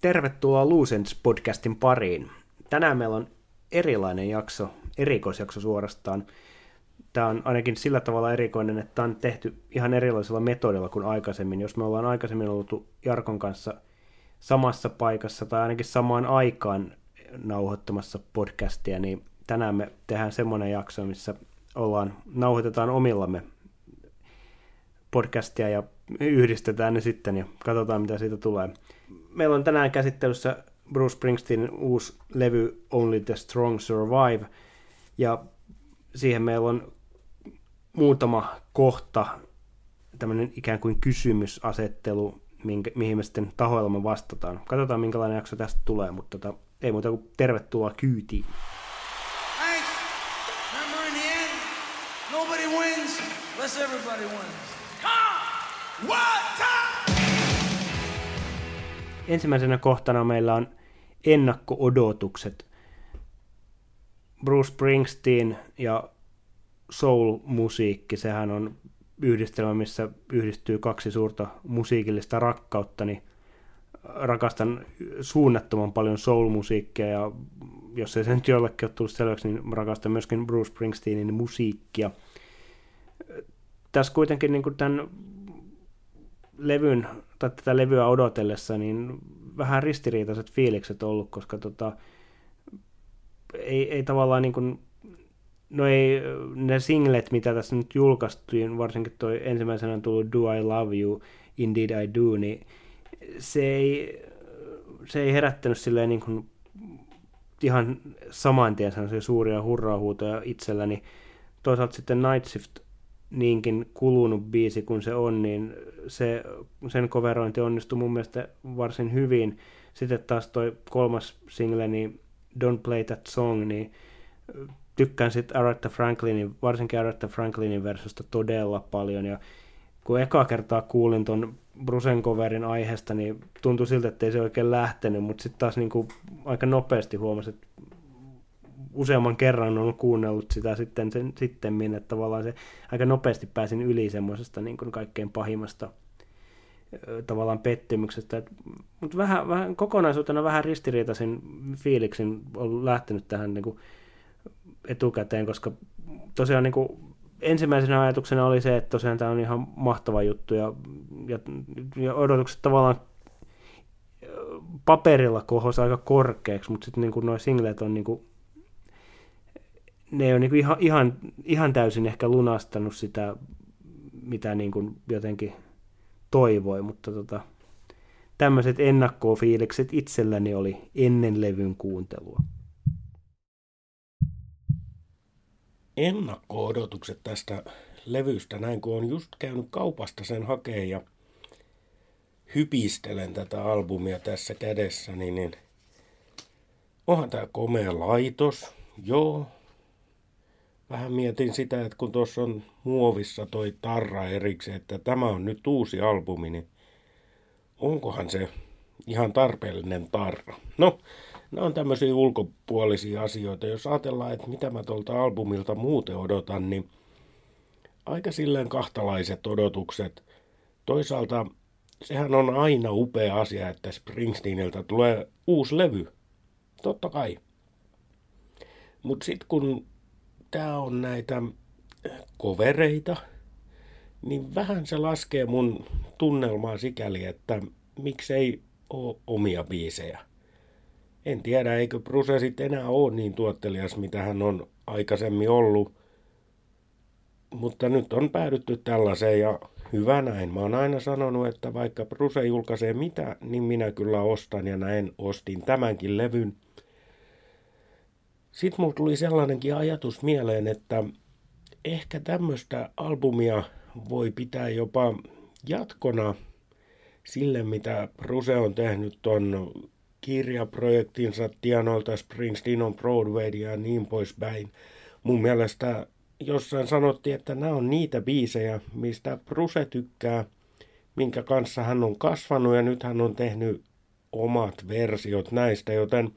Tervetuloa Lucens podcastin pariin. Tänään meillä on erilainen jakso, erikoisjakso suorastaan. Tämä on ainakin sillä tavalla erikoinen, että tämä on tehty ihan erilaisella metodilla kuin aikaisemmin. Jos me ollaan aikaisemmin ollut Jarkon kanssa samassa paikassa tai ainakin samaan aikaan nauhoittamassa podcastia, niin tänään me tehdään semmoinen jakso, missä ollaan, nauhoitetaan omillamme podcastia ja yhdistetään ne sitten ja katsotaan mitä siitä tulee. Meillä on tänään käsittelyssä Bruce Springsteenin uusi levy Only the Strong Survive ja siihen meillä on muutama kohta, tämmöinen ikään kuin kysymysasettelu, minkä, mihin me sitten tahoillamme vastataan. Katsotaan minkälainen jakso tästä tulee, mutta tota, ei muuta kuin tervetuloa kyytiin. Nobody wins unless everybody wins. Come! One time! Ensimmäisenä kohtana meillä on ennakko-odotukset. Bruce Springsteen ja soul-musiikki, sehän on yhdistelmä, missä yhdistyy kaksi suurta musiikillista rakkautta, niin rakastan suunnattoman paljon soul-musiikkia ja jos ei se nyt jollekin ole tullut selväksi, niin rakastan myöskin Bruce Springsteenin musiikkia. Tässä kuitenkin niin kuin tämän levyn, tai tätä levyä odotellessa, niin vähän ristiriitaiset fiilikset ollut, koska tota, ei, ei tavallaan niin kuin, no ei, ne singlet, mitä tässä nyt julkaistuin, varsinkin toi ensimmäisenä tullut Do I Love You, Indeed I Do, niin se ei, se ei herättänyt silleen niin kuin ihan saman tien suuria hurrahuutoja itselläni. Toisaalta sitten Night Shift niinkin kulunut biisi kuin se on, niin se, sen coverointi onnistui mun mielestä varsin hyvin. Sitten taas toi kolmas single, niin Don't Play That Song, niin tykkään sitten Aretha Franklinin, varsinkin Aretha Franklinin versiosta todella paljon, ja kun eka kertaa kuulin ton Brusen coverin aiheesta, niin tuntui siltä, että ei se oikein lähtenyt, mutta sitten taas niin kuin aika nopeasti huomasin, että useamman kerran on kuunnellut sitä sitten, sen, sitten että tavallaan se aika nopeasti pääsin yli semmoisesta niin kuin kaikkein pahimmasta tavallaan pettymyksestä. Et, mutta vähän, vähän, kokonaisuutena vähän ristiriitaisin fiiliksin on lähtenyt tähän niin kuin etukäteen, koska tosiaan niin kuin ensimmäisenä ajatuksena oli se, että tosiaan tämä on ihan mahtava juttu ja, ja, ja odotukset tavallaan paperilla kohosi aika korkeaksi, mutta sitten niin nuo singlet on niin kuin, ne on niin kuin ihan, ihan, ihan täysin ehkä lunastanut sitä, mitä niin kuin jotenkin toivoi, mutta tota, tämmöiset ennakkofiilikset itselläni oli ennen levyn kuuntelua. ennakko-odotukset tästä levystä, näin kun on just käynyt kaupasta sen hakeen ja hypistelen tätä albumia tässä kädessä, niin, niin onhan tämä komea laitos, joo. Vähän mietin sitä, että kun tuossa on muovissa toi tarra erikseen, että tämä on nyt uusi albumi, niin onkohan se ihan tarpeellinen tarra? No, nämä on tämmöisiä ulkopuolisia asioita. Jos ajatellaan, että mitä mä tuolta albumilta muuten odotan, niin aika silleen kahtalaiset odotukset. Toisaalta sehän on aina upea asia, että Springsteeniltä tulee uusi levy. Totta kai. Mutta sitten kun tämä on näitä kovereita, niin vähän se laskee mun tunnelmaa sikäli, että miksei ole omia biisejä. En tiedä, eikö Bruce sitten enää ole niin tuottelias, mitä hän on aikaisemmin ollut. Mutta nyt on päädytty tällaiseen ja hyvä näin. Mä oon aina sanonut, että vaikka Bruce julkaisee mitä, niin minä kyllä ostan ja näin ostin tämänkin levyn. Sitten mulla tuli sellainenkin ajatus mieleen, että ehkä tämmöistä albumia voi pitää jopa jatkona sille, mitä Bruce on tehnyt ton kirjaprojektinsa Tianoilta Springsteen on Broadway ja niin poispäin. Mun mielestä jossain sanottiin, että nämä on niitä biisejä, mistä Bruce tykkää, minkä kanssa hän on kasvanut ja nyt hän on tehnyt omat versiot näistä, joten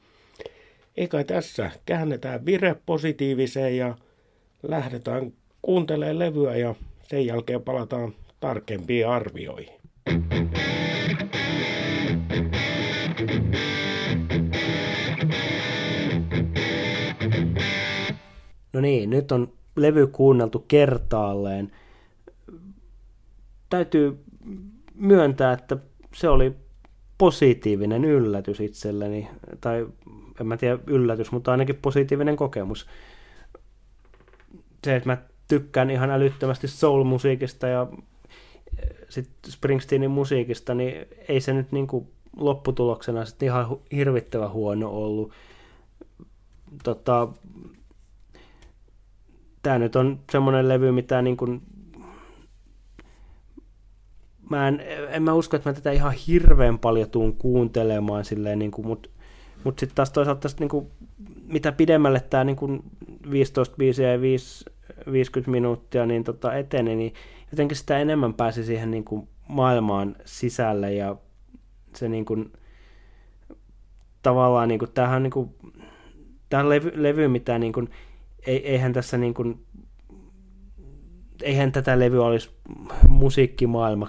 eikä tässä käännetään vire positiiviseen ja lähdetään kuuntelemaan levyä ja sen jälkeen palataan tarkempiin arvioihin. No niin, nyt on levy kuunneltu kertaalleen. Täytyy myöntää, että se oli positiivinen yllätys itselleni, tai en mä tiedä yllätys, mutta ainakin positiivinen kokemus. Se, että mä tykkään ihan älyttömästi soul-musiikista ja sitten Springsteenin musiikista, niin ei se nyt niin kuin lopputuloksena sitten ihan hirvittävän huono ollut. Tota, tämä nyt on semmoinen levy, mitä niin kuin, mä en, en mä usko, että mä tätä ihan hirveän paljon tuun kuuntelemaan silleen, niin kuin, mutta mut sitten taas toisaalta tästä, niin kuin, mitä pidemmälle tämä niin kuin 15 biisiä ja 5, 50 minuuttia niin tota eteni, niin jotenkin sitä enemmän pääsi siihen niin kuin maailmaan sisälle ja se niin kuin, tavallaan niin kuin, tämähän niin kuin, tämä levy, levy mitä niin kuin, ei, eihän tässä niin kuin, eihän tätä levyä olisi musiikkimaailma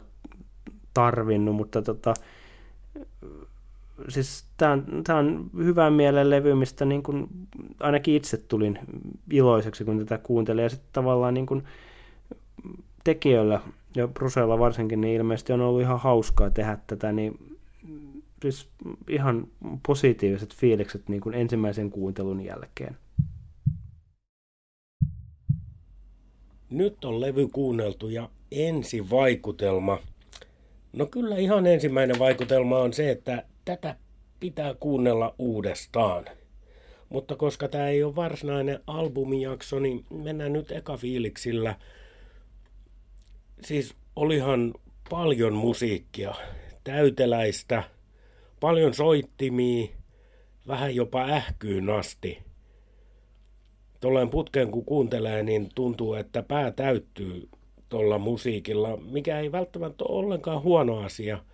tarvinnut, mutta tota, siis tämä on, on hyvän mielen levy, mistä niin kuin ainakin itse tulin iloiseksi, kun tätä kuuntelin. Ja sitten tavallaan niin kuin tekijöillä ja Brusella varsinkin, niin ilmeisesti on ollut ihan hauskaa tehdä tätä, niin siis ihan positiiviset fiilikset niin kuin ensimmäisen kuuntelun jälkeen. Nyt on levy kuunneltu ja ensi vaikutelma. No kyllä ihan ensimmäinen vaikutelma on se, että tätä pitää kuunnella uudestaan. Mutta koska tämä ei ole varsinainen albumijakso, niin mennään nyt eka fiiliksillä. Siis olihan paljon musiikkia, täyteläistä, paljon soittimia, vähän jopa ähkyyn asti. Tuolleen putkeen kun kuuntelee, niin tuntuu, että pää täyttyy tuolla musiikilla, mikä ei välttämättä ole ollenkaan huono asia –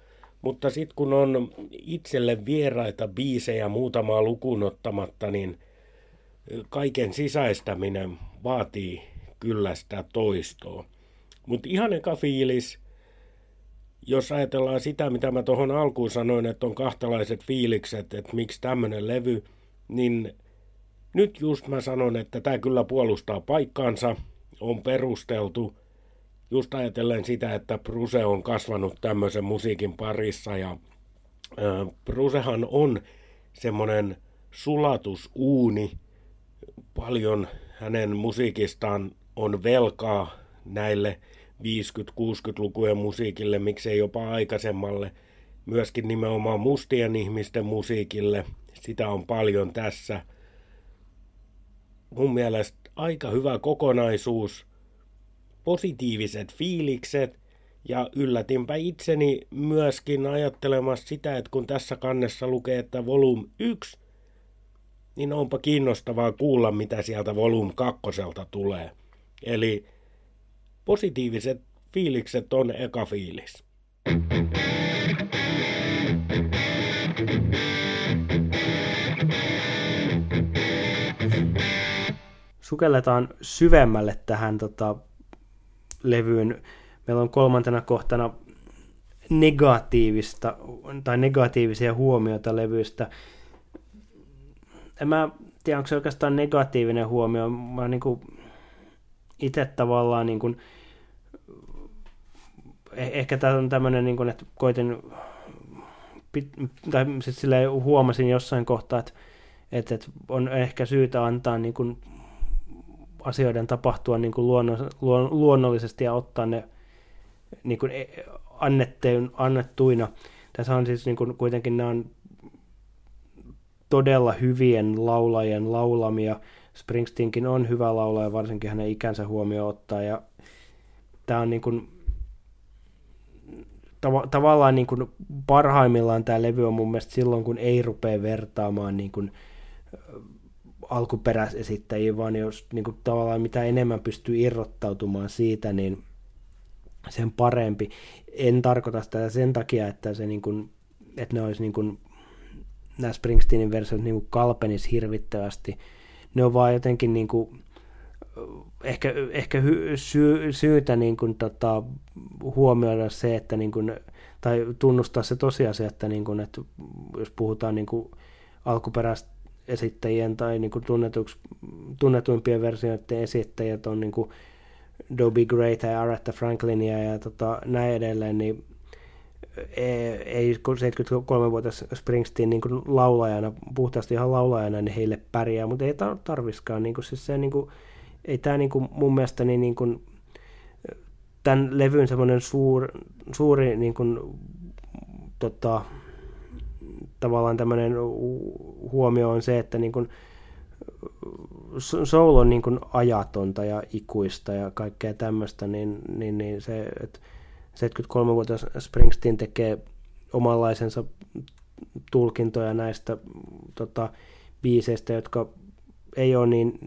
mutta sitten kun on itselle vieraita biisejä muutamaa lukuun ottamatta, niin kaiken sisäistäminen vaatii kyllä sitä toistoa. Mutta ihan eka fiilis, jos ajatellaan sitä, mitä mä tuohon alkuun sanoin, että on kahtalaiset fiilikset, että miksi tämmöinen levy, niin nyt just mä sanon, että tämä kyllä puolustaa paikkaansa, on perusteltu – just ajatellen sitä, että Bruse on kasvanut tämmöisen musiikin parissa ja äh, Brusehan on semmoinen sulatusuuni, paljon hänen musiikistaan on velkaa näille 50-60-lukujen musiikille, miksei jopa aikaisemmalle, myöskin nimenomaan mustien ihmisten musiikille, sitä on paljon tässä. Mun mielestä aika hyvä kokonaisuus, positiiviset fiilikset ja yllätinpä itseni myöskin ajattelemassa sitä, että kun tässä kannessa lukee, että volum 1, niin onpa kiinnostavaa kuulla, mitä sieltä volum 2 tulee. Eli positiiviset fiilikset on eka fiilis. Sukelletaan syvemmälle tähän tota, levyyn. Meillä on kolmantena kohtana negatiivista tai negatiivisia huomioita levystä. En mä tiedä, onko se oikeastaan negatiivinen huomio. Mä niin kuin itse tavallaan niin kuin, eh, ehkä tämä on tämmöinen, niin kuin, että koitin, tai siis huomasin jossain kohtaa, että, että, on ehkä syytä antaa niin kuin asioiden tapahtua niin kuin luonno, luonnollisesti ja ottaa ne niin kuin e, annettein, annettuina. Tässä on siis niin kuin, kuitenkin nämä on todella hyvien laulajien laulamia. Springsteenkin on hyvä laulaja, varsinkin hänen ikänsä huomioon ottaa. Ja tämä on niin kuin, tav- tavallaan niin kuin parhaimmillaan tämä levy on mun mielestä silloin, kun ei rupea vertaamaan niin kuin alkuperäisesittäjiä, vaan jos niin kuin, tavallaan mitä enemmän pystyy irrottautumaan siitä, niin sen parempi. En tarkoita sitä sen takia, että, se niin kuin, että ne olisi niin kuin, nämä Springsteenin versiot niin kuin kalpenis hirvittävästi. Ne on vaan jotenkin niin kuin, ehkä, ehkä hy, sy, syytä niin kuin, tota, huomioida se, että niin kuin, tai tunnustaa se tosiasia, että, niin kuin, että jos puhutaan niin kuin, alkuperäistä esittäjien tai niin kuin tunnetuimpien versioiden esittäjät on niin kuin Dobie Gray tai Aretha Franklinia ja tota, näin edelleen, niin ei 73-vuotias Springsteen niin laulajana, puhtaasti ihan laulajana, niin heille pärjää, mutta ei tarviskaan. Niin kuin, siis se, niin kuin, ei tämä niin kuin, mun mielestä niin, niin kuin, tämän levyn semmoinen suur, suuri niin kuin, tota, tavallaan tämmöinen huomio on se, että niin kuin, soul on niin kuin ajatonta ja ikuista ja kaikkea tämmöistä, niin, niin, niin se, että 73-vuotias Springsteen tekee omanlaisensa tulkintoja näistä tota, biiseistä, jotka ei ole niin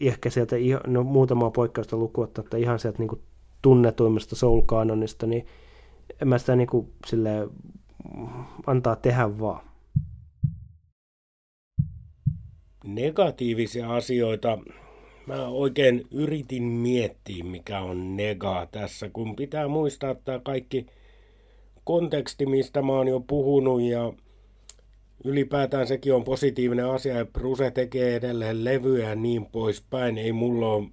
ehkä sieltä, no muutamaa poikkeusta lukuotta, ihan sieltä niin kuin tunnetuimmasta soul-kanonista, niin en mä sitä niin kuin, sille antaa tehdä vaan. Negatiivisia asioita Mä oikein yritin miettiä, mikä on nega tässä, kun pitää muistaa, että kaikki konteksti, mistä mä oon jo puhunut ja ylipäätään sekin on positiivinen asia, että Bruse tekee edelleen levyjä ja niin poispäin. Ei mulla ole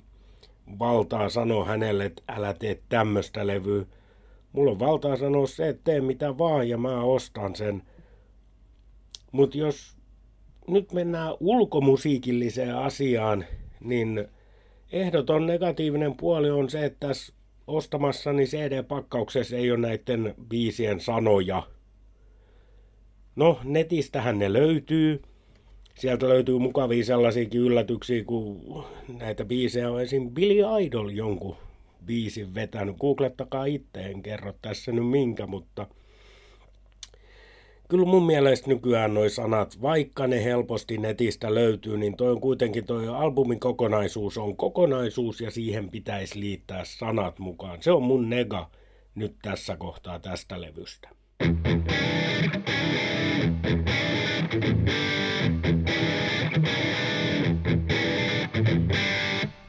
valtaa sanoa hänelle, että älä tee tämmöistä levyä. Mulla on valtaa sanoa se, että tee mitä vaan ja mä ostan sen. Mutta jos nyt mennään ulkomusiikilliseen asiaan, niin ehdoton negatiivinen puoli on se, että tässä ostamassani CD-pakkauksessa ei ole näiden biisien sanoja. No, netistähän ne löytyy. Sieltä löytyy mukavia sellaisiakin yllätyksiä, kun näitä biisejä on esim. Billy Idol jonkun biisin vetänyt. Googlettakaa itse, en kerro tässä nyt minkä, mutta – kyllä mun mielestä nykyään noi sanat, vaikka ne helposti netistä löytyy, niin toi on kuitenkin toi albumin kokonaisuus on kokonaisuus ja siihen pitäisi liittää sanat mukaan. Se on mun nega nyt tässä kohtaa tästä levystä.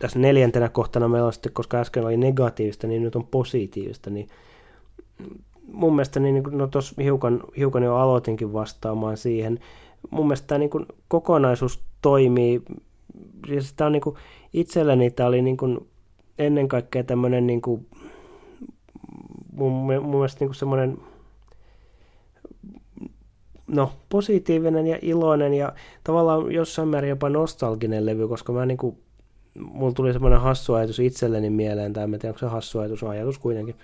Tässä neljäntenä kohtana meillä on sitten, koska äsken oli negatiivista, niin nyt on positiivista, niin mun mielestä, niin, no tuossa hiukan, hiukan jo aloitinkin vastaamaan siihen, mun mielestä tämä niin kokonaisuus toimii, siis tämä on niin kuin, itselleni tämä oli niin kuin, ennen kaikkea tämmöinen niin kuin, mun, mun mielestä niin semmoinen no, positiivinen ja iloinen ja tavallaan jossain määrin jopa nostalginen levy, koska mä niin kuin, mulla tuli semmoinen hassu ajatus itselleni mieleen, tai en tiedä, onko se hassu ajatus, ajatus kuitenkin,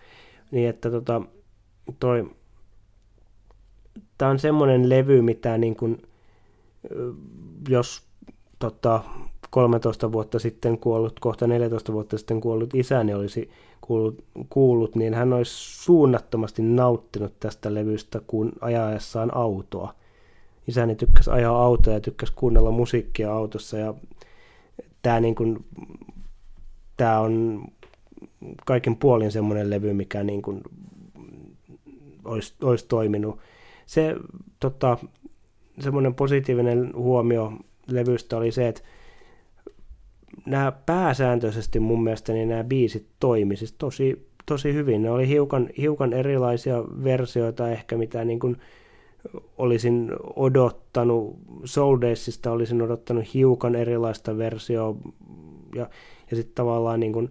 niin että tota, toi, tämä on semmoinen levy, mitä niin kuin, jos tota, 13 vuotta sitten kuollut, kohta 14 vuotta sitten kuollut isäni olisi kuullut, kuullut, niin hän olisi suunnattomasti nauttinut tästä levystä kuin ajaessaan autoa. Isäni tykkäsi ajaa autoa ja tykkäsi kuunnella musiikkia autossa ja tämä, niin kuin, tämä on kaiken puolin semmoinen levy, mikä niin kuin olisi, olisi toiminut. Se tota, semmoinen positiivinen huomio levystä oli se, että nämä pääsääntöisesti mun mielestä niin nämä biisit toimi siis tosi, tosi hyvin. Ne oli hiukan, hiukan erilaisia versioita ehkä, mitä niin kuin olisin odottanut. Soul Daysista olisin odottanut hiukan erilaista versioa ja, ja sitten tavallaan niin kuin,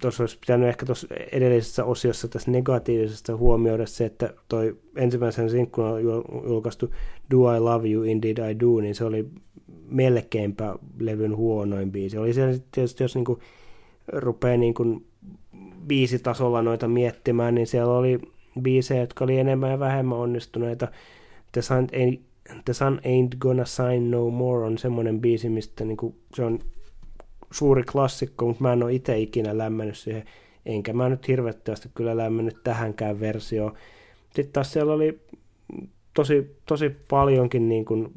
tuossa olisi pitänyt ehkä tuossa edellisessä osiossa tässä negatiivisesta huomioida se, että toi ensimmäisen sinkkuna julkaistu Do I Love You, Indeed I Do, niin se oli melkeinpä levyn huonoin biisi. Oli se tietysti, jos niinku rupeaa niinku biisitasolla noita miettimään, niin siellä oli biisejä, jotka oli enemmän ja vähemmän onnistuneita. The Sun Ain't, The Sun Ain't Gonna Sign No More on semmoinen biisi, mistä niinku, se on suuri klassikko, mutta mä en ole itse ikinä lämmennyt siihen, enkä mä nyt hirvettävästi kyllä lämmennyt tähänkään versioon. Sitten taas siellä oli tosi, tosi paljonkin niin kuin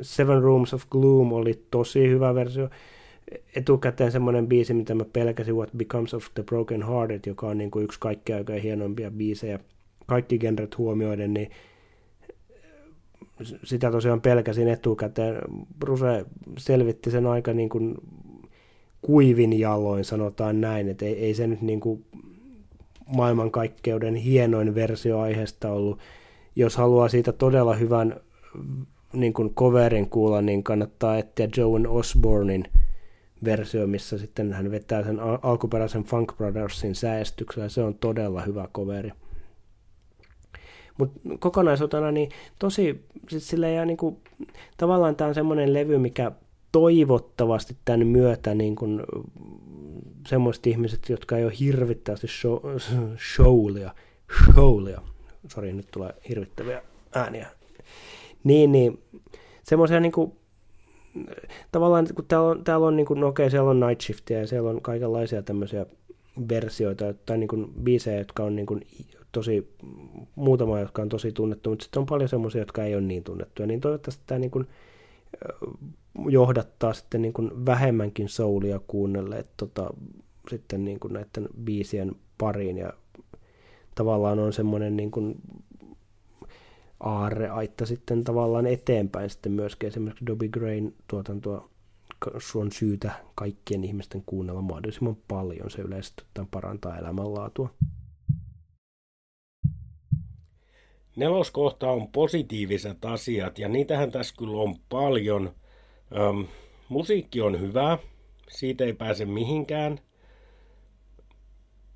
Seven Rooms of Gloom oli tosi hyvä versio. Etukäteen semmoinen biisi, mitä mä pelkäsin, What Becomes of the Broken Hearted, joka on niin kuin yksi kaikkein oikein hienoimpia biisejä. Kaikki genret huomioiden, niin sitä tosiaan pelkäsin etukäteen. Bruse selvitti sen aika niin kuin kuivin jaloin, sanotaan näin, että ei, ei se nyt niin kuin maailmankaikkeuden hienoin versio aiheesta ollut. Jos haluaa siitä todella hyvän niin kuin coverin kuulla, niin kannattaa etsiä Joan Osbornin versio, missä sitten hän vetää sen al- alkuperäisen Funk Brothersin säästyksellä. Se on todella hyvä coveri. Mutta kokonaisuutena niin tosi, siis sillä ei niin tavallaan tämä on semmoinen levy, mikä toivottavasti tämän myötä niin kuin, semmoiset ihmiset, jotka ei ole hirvittävästi show, showlia, showlia, sori nyt tulee hirvittäviä ääniä, niin, niin semmoisia niin kuin, tavallaan kun täällä on, täällä on niin kuin, no okei, siellä on Night Shiftia ja siellä on kaikenlaisia tämmöisiä versioita tai niin kuin biisejä, jotka on niin kuin tosi, muutama, jotka on tosi tunnettu, mutta sitten on paljon semmoisia, jotka ei ole niin tunnettuja, niin toivottavasti tämä niin kuin, johdattaa sitten niin kuin vähemmänkin soulia kuunnelle tota, sitten niin kuin näiden biisien pariin. Ja tavallaan on semmoinen niin kuin aarreaitta sitten tavallaan eteenpäin sitten myöskin esimerkiksi Dobby Grain tuotantoa on syytä kaikkien ihmisten kuunnella mahdollisimman paljon. Se yleisesti parantaa elämänlaatua. Neloskohta on positiiviset asiat ja niitähän tässä kyllä on paljon. Öm, musiikki on hyvä, siitä ei pääse mihinkään.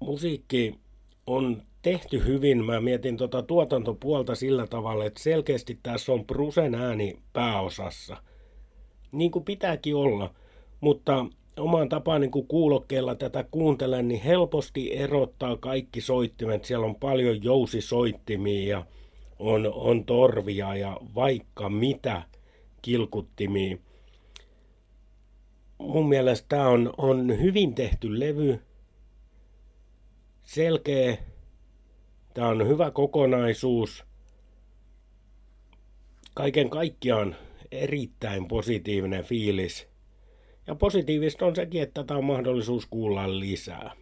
Musiikki on tehty hyvin. Mä mietin tuota tuotantopuolta sillä tavalla, että selkeästi tässä on Brusen ääni pääosassa. Niin kuin pitääkin olla. Mutta omaan tapaan niin kuin kuulokkeella tätä kuuntelen, niin helposti erottaa kaikki soittimet. Siellä on paljon jousisoittimia ja on, on torvia ja vaikka mitä kilkuttimia. Mun mielestä tämä on, on hyvin tehty levy. Selkeä Tämä on hyvä kokonaisuus. Kaiken kaikkiaan erittäin positiivinen fiilis. Ja positiivista on sekin, että tämä on mahdollisuus kuulla lisää.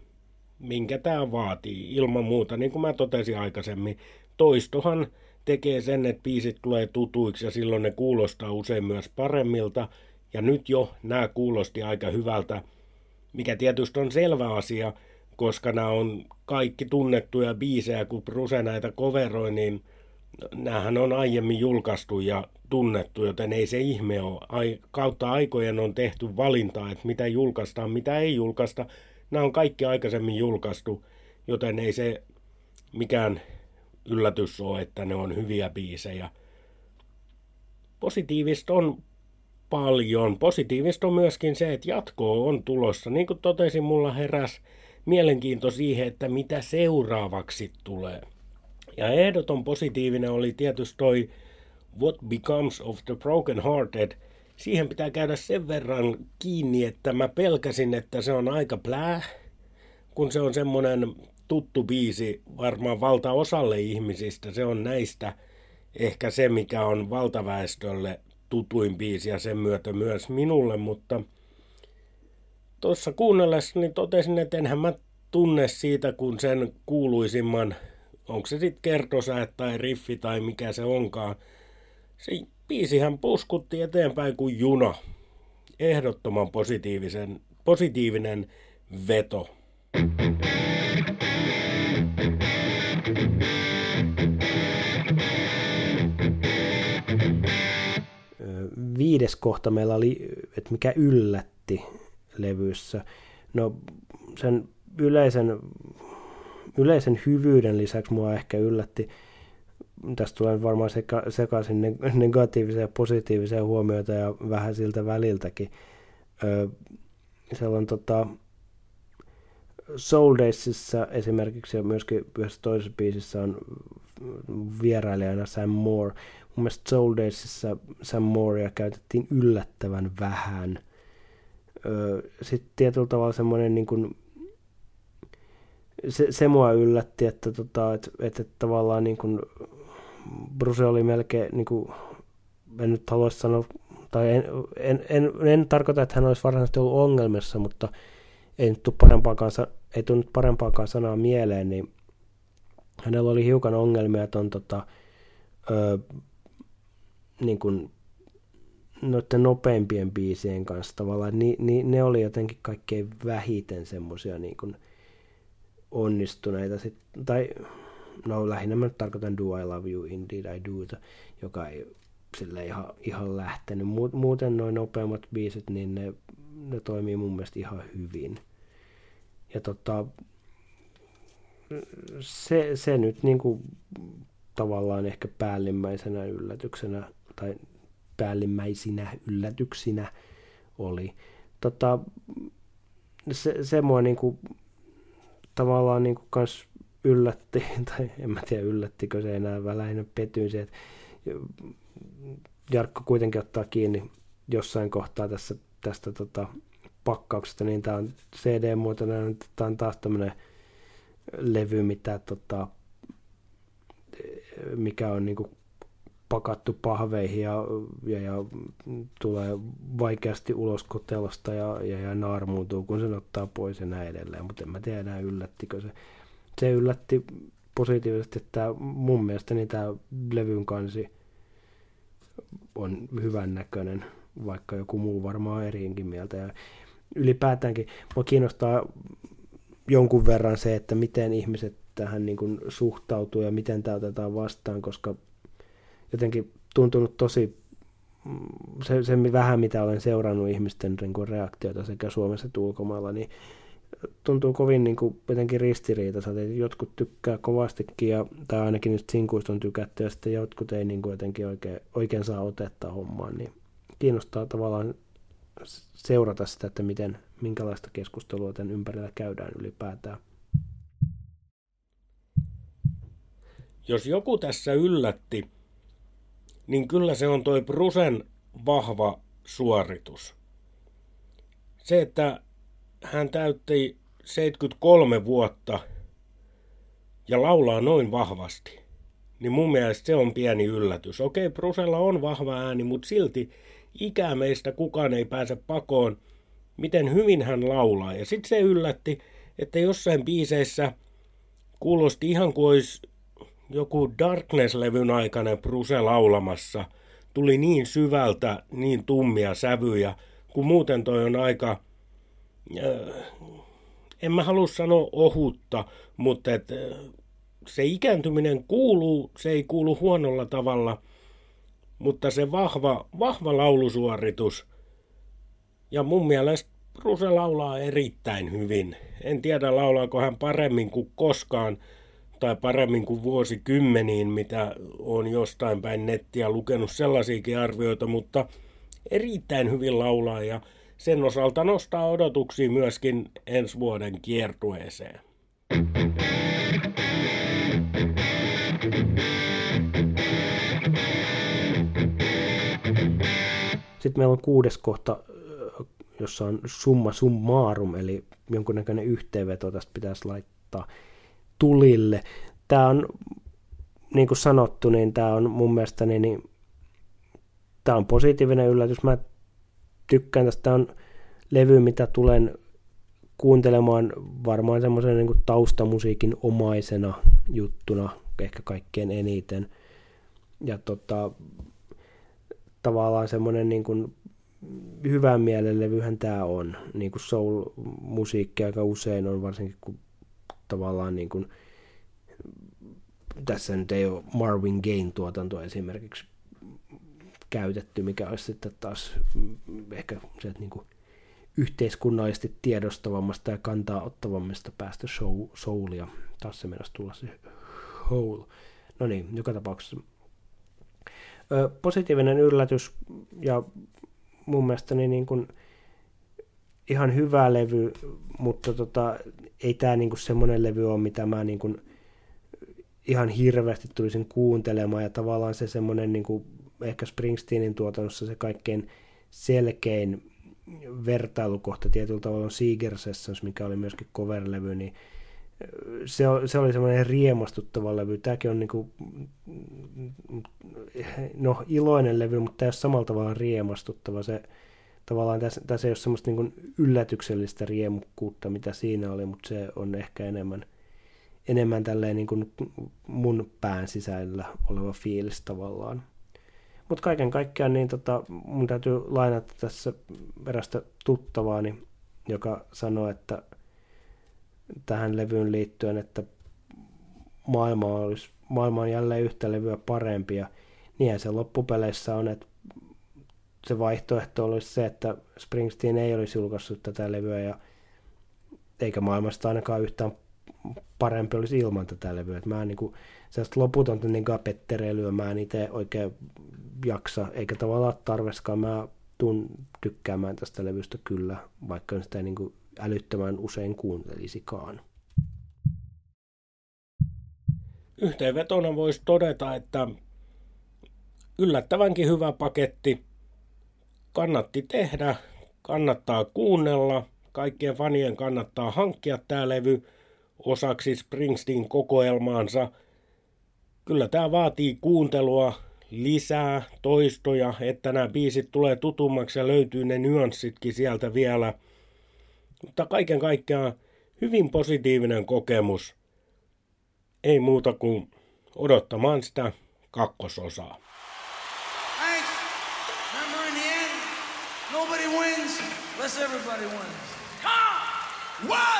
Minkä tämä vaatii ilman muuta, niin kuin mä totesin aikaisemmin. Toistohan tekee sen, että biisit tulee tutuiksi ja silloin ne kuulostaa usein myös paremmilta. Ja nyt jo nämä kuulosti aika hyvältä, mikä tietysti on selvä asia, koska nämä on kaikki tunnettuja biisejä, kun Bruse näitä coveroi, niin näähän on aiemmin julkaistu ja tunnettu, joten ei se ihme ole. Ai, kautta aikojen on tehty valinta, että mitä julkaistaan, mitä ei julkaista. Nämä on kaikki aikaisemmin julkaistu, joten ei se mikään yllätys ole, että ne on hyviä biisejä. Positiivista on paljon. Positiivista on myöskin se, että jatkoa on tulossa. Niin kuin totesin, mulla heräs mielenkiinto siihen, että mitä seuraavaksi tulee. Ja ehdoton positiivinen oli tietysti toi What Becomes of the Broken Hearted. Siihen pitää käydä sen verran kiinni, että mä pelkäsin, että se on aika plää, kun se on semmoinen tuttu biisi varmaan valtaosalle ihmisistä. Se on näistä ehkä se, mikä on valtaväestölle tutuin biisi ja sen myötä myös minulle, mutta – tuossa kuunnellessa niin totesin, että enhän mä tunne siitä, kun sen kuuluisimman, onko se sitten kertosäät tai riffi tai mikä se onkaan. Se biisihän puskutti eteenpäin kuin juna. Ehdottoman positiivisen, positiivinen veto. Viides kohta meillä oli, että mikä yllätti levyssä. No sen yleisen, yleisen hyvyyden lisäksi mua ehkä yllätti, tästä tulee varmaan seka, sekaisin negatiivisia ja positiivisia huomioita ja vähän siltä väliltäkin. Öö, siellä on tota, Soul Daysissa esimerkiksi ja myöskin yhdessä toisessa biisissä on vierailijana Sam Moore. Mun mielestä Soul Daysissa Sam Moorea käytettiin yllättävän vähän – sitten tietyllä tavalla semmoinen niin kuin, se, se mua yllätti, että, tota, että, että, että tavallaan niin kuin, Bruce oli melkein, niin kuin, en nyt haluaisi sanoa, tai en, en, en, en tarkoita, että hän olisi varsinaisesti ollut ongelmissa, mutta ei nyt tule parempaakaan, ei tule nyt parempaakaan sanaa mieleen, niin hänellä oli hiukan ongelmia tuon tota, niin kuin noiden nopeimpien biisien kanssa tavallaan, niin, niin ne oli jotenkin kaikkein vähiten semmoisia niin kuin onnistuneita. Sit, tai no lähinnä mä tarkoitan Do I Love You, Indeed I Do, joka ei sille ihan, ihan lähtenyt. Muuten noin nopeammat biisit, niin ne, ne toimii mun mielestä ihan hyvin. Ja tota, se, se nyt niin kuin tavallaan ehkä päällimmäisenä yllätyksenä tai päällimmäisinä yllätyksinä oli. Tota, se, se mua niin kuin, tavallaan niin kuin kans yllätti, tai en mä tiedä yllättikö se enää, vaan lähinnä petyin se, että Jarkko kuitenkin ottaa kiinni jossain kohtaa tässä, tästä tota, pakkauksesta, niin tämä on CD-muotoinen, tämä on taas tämmöinen levy, mitä, tota, mikä on niin kuin pakattu pahveihin ja, ja, ja tulee vaikeasti ulos kotelosta ja, ja, ja naarmuutuu, kun sen ottaa pois ja näin edelleen. Mutta en mä tiedä enää yllättikö se. Se yllätti positiivisesti, että mun mielestä tämä levyn kansi on hyvän näköinen, vaikka joku muu varmaan eriinkin mieltä. Ja ylipäätäänkin mua kiinnostaa jonkun verran se, että miten ihmiset tähän niin kuin suhtautuu ja miten tämä otetaan vastaan, koska jotenkin tuntunut tosi, se, se vähän mitä olen seurannut ihmisten niin kuin reaktioita sekä Suomessa että ulkomailla, niin tuntuu kovin niin kuin jotenkin ristiriitaiselta, jotkut tykkää kovastikin, ja, tai ainakin nyt sinkuista on tykätty, ja sitten jotkut ei niin kuin jotenkin oikein, oikein saa otetta hommaan, niin kiinnostaa tavallaan seurata sitä, että miten, minkälaista keskustelua tämän ympärillä käydään ylipäätään. Jos joku tässä yllätti, niin kyllä se on toi Brusen vahva suoritus. Se, että hän täytti 73 vuotta ja laulaa noin vahvasti, niin mun mielestä se on pieni yllätys. Okei, Brusella on vahva ääni, mutta silti ikää meistä kukaan ei pääse pakoon, miten hyvin hän laulaa. Ja sitten se yllätti, että jossain biiseissä kuulosti ihan kuin olisi joku Darkness-levyn aikainen Bruse laulamassa. Tuli niin syvältä, niin tummia sävyjä, kun muuten toi on aika, äh, en mä halua sanoa ohutta, mutta et, äh, se ikääntyminen kuuluu, se ei kuulu huonolla tavalla, mutta se vahva, vahva laulusuoritus, ja mun mielestä Bruse laulaa erittäin hyvin. En tiedä laulaako hän paremmin kuin koskaan, tai paremmin kuin vuosikymmeniin, mitä on jostain päin nettiä lukenut sellaisiakin arvioita, mutta erittäin hyvin laulaa ja sen osalta nostaa odotuksia myöskin ensi vuoden kiertueeseen. Sitten meillä on kuudes kohta, jossa on summa summarum, eli jonkunnäköinen yhteenveto tästä pitäisi laittaa tulille. Tämä on, niin kuin sanottu, niin tämä on mun mielestä niin, niin tämä on positiivinen yllätys. Mä tykkään tästä. Tämä on levy, mitä tulen kuuntelemaan varmaan semmoisen niin taustamusiikin omaisena juttuna ehkä kaikkein eniten. Ja tota, tavallaan semmoinen niin kuin hyvän mielen levyhän tämä on. Niin kuin soul-musiikki aika usein on, varsinkin kun tavallaan niin kuin, tässä nyt ei ole Marvin Gaye tuotanto esimerkiksi käytetty, mikä olisi sitten taas ehkä se, että niin kuin yhteiskunnallisesti tiedostavammasta ja kantaa ottavammasta päästä show, soulia. Taas se mennessä tulla se whole. No niin, joka tapauksessa. Ö, positiivinen yllätys ja mun mielestäni niin kuin ihan hyvä levy, mutta tota, ei tämä niinku semmoinen levy ole, mitä mä niinku ihan hirveästi tulisin kuuntelemaan ja tavallaan se semmoinen niinku, ehkä Springsteenin tuotannossa se kaikkein selkein vertailukohta tietyllä tavalla on Seeger Sessions, mikä oli myöskin cover-levy, niin se, se oli semmoinen riemastuttava levy. Tämäkin on niinku, no, iloinen levy, mutta tämä ei ole samalla tavalla riemastuttava. Se, tavallaan tässä, tässä ei ole semmoista niin yllätyksellistä riemukkuutta, mitä siinä oli, mutta se on ehkä enemmän, enemmän tälleen niin kuin mun pään sisällä oleva fiilis tavallaan. Mutta kaiken kaikkiaan niin tota, mun täytyy lainata tässä erästä tuttavaani, joka sanoi, että tähän levyyn liittyen, että maailma, olisi, maailma on jälleen yhtä levyä parempi ja niinhän se loppupeleissä on, että se vaihtoehto olisi se, että Springsteen ei olisi julkaissut tätä levyä ja eikä maailmasta ainakaan yhtään parempi olisi ilman tätä levyä. Et mä en niin kuin, sellaista loputonta niin pettereilyä mä en itse oikein jaksa, eikä tavallaan tarveskaan. Mä tuun tykkäämään tästä levystä kyllä, vaikka sitä niin kuin älyttömän usein kuuntelisikaan. Yhteenvetona voisi todeta, että yllättävänkin hyvä paketti. Kannatti tehdä, kannattaa kuunnella, kaikkien fanien kannattaa hankkia tämä levy osaksi Springsteen kokoelmaansa. Kyllä tämä vaatii kuuntelua, lisää toistoja, että nämä biisit tulee tutummaksi ja löytyy ne nyanssitkin sieltä vielä. Mutta kaiken kaikkiaan hyvin positiivinen kokemus. Ei muuta kuin odottamaan sitä kakkososaa. Thanks. Remember in the end, nobody wins unless everybody wins. Come! What time?